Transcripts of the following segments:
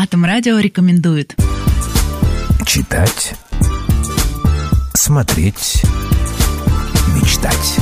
Атом Радио рекомендует. Читать, смотреть, мечтать.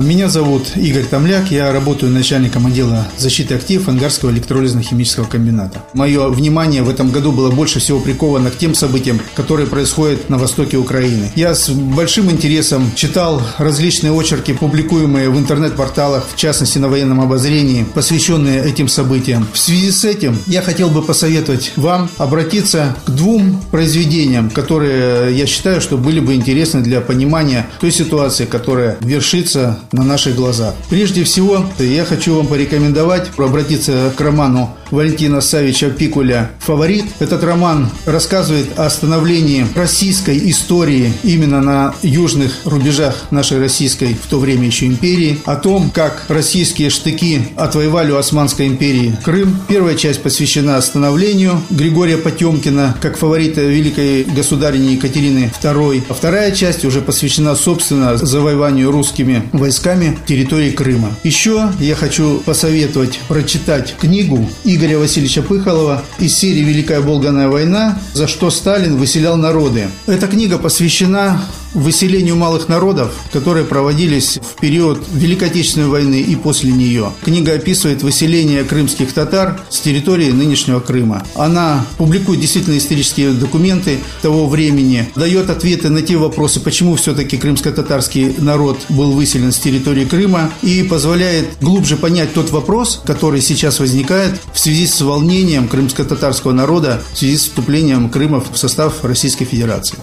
Меня зовут Игорь Томляк, я работаю начальником отдела защиты активов Ангарского электролизно-химического комбината. Мое внимание в этом году было больше всего приковано к тем событиям, которые происходят на востоке Украины. Я с большим интересом читал различные очерки, публикуемые в интернет-порталах, в частности на военном обозрении, посвященные этим событиям. В связи с этим я хотел бы посоветовать вам обратиться к двум произведениям, которые я считаю, что были бы интересны для понимания той ситуации, которая вершится на наших глазах. Прежде всего, я хочу вам порекомендовать обратиться к роману Валентина Савича Пикуля «Фаворит». Этот роман рассказывает о становлении российской истории именно на южных рубежах нашей российской в то время еще империи, о том, как российские штыки отвоевали у Османской империи Крым. Первая часть посвящена становлению Григория Потемкина как фаворита великой государини Екатерины II, а вторая часть уже посвящена, собственно, завоеванию русскими войсками территории Крыма. Еще я хочу посоветовать прочитать книгу Игоря Васильевича Пыхалова из серии «Великая Болганная война. За что Сталин выселял народы». Эта книга посвящена выселению малых народов, которые проводились в период Великой Отечественной войны и после нее. Книга описывает выселение крымских татар с территории нынешнего Крыма. Она публикует действительно исторические документы того времени, дает ответы на те вопросы, почему все-таки крымско-татарский народ был выселен с территории Крыма и позволяет глубже понять тот вопрос, который сейчас возникает в связи с волнением крымско-татарского народа в связи с вступлением Крыма в состав Российской Федерации.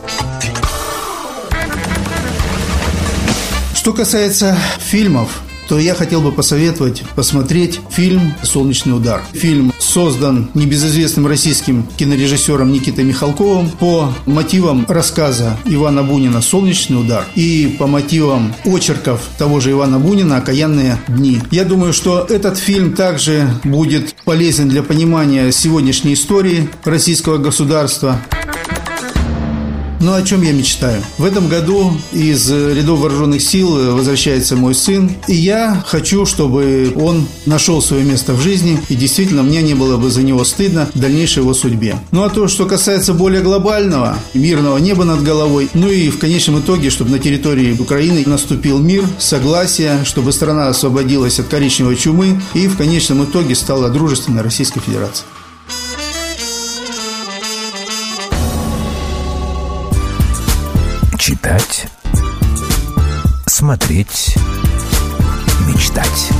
Что касается фильмов, то я хотел бы посоветовать посмотреть фильм «Солнечный удар». Фильм создан небезызвестным российским кинорежиссером Никитой Михалковым по мотивам рассказа Ивана Бунина «Солнечный удар» и по мотивам очерков того же Ивана Бунина «Окаянные дни». Я думаю, что этот фильм также будет полезен для понимания сегодняшней истории российского государства. Ну, о чем я мечтаю? В этом году из рядов вооруженных сил возвращается мой сын, и я хочу, чтобы он нашел свое место в жизни, и действительно мне не было бы за него стыдно в дальнейшей его судьбе. Ну, а то, что касается более глобального, мирного неба над головой, ну и в конечном итоге, чтобы на территории Украины наступил мир, согласие, чтобы страна освободилась от коричневой чумы и в конечном итоге стала дружественной Российской Федерацией. Читать, смотреть, мечтать.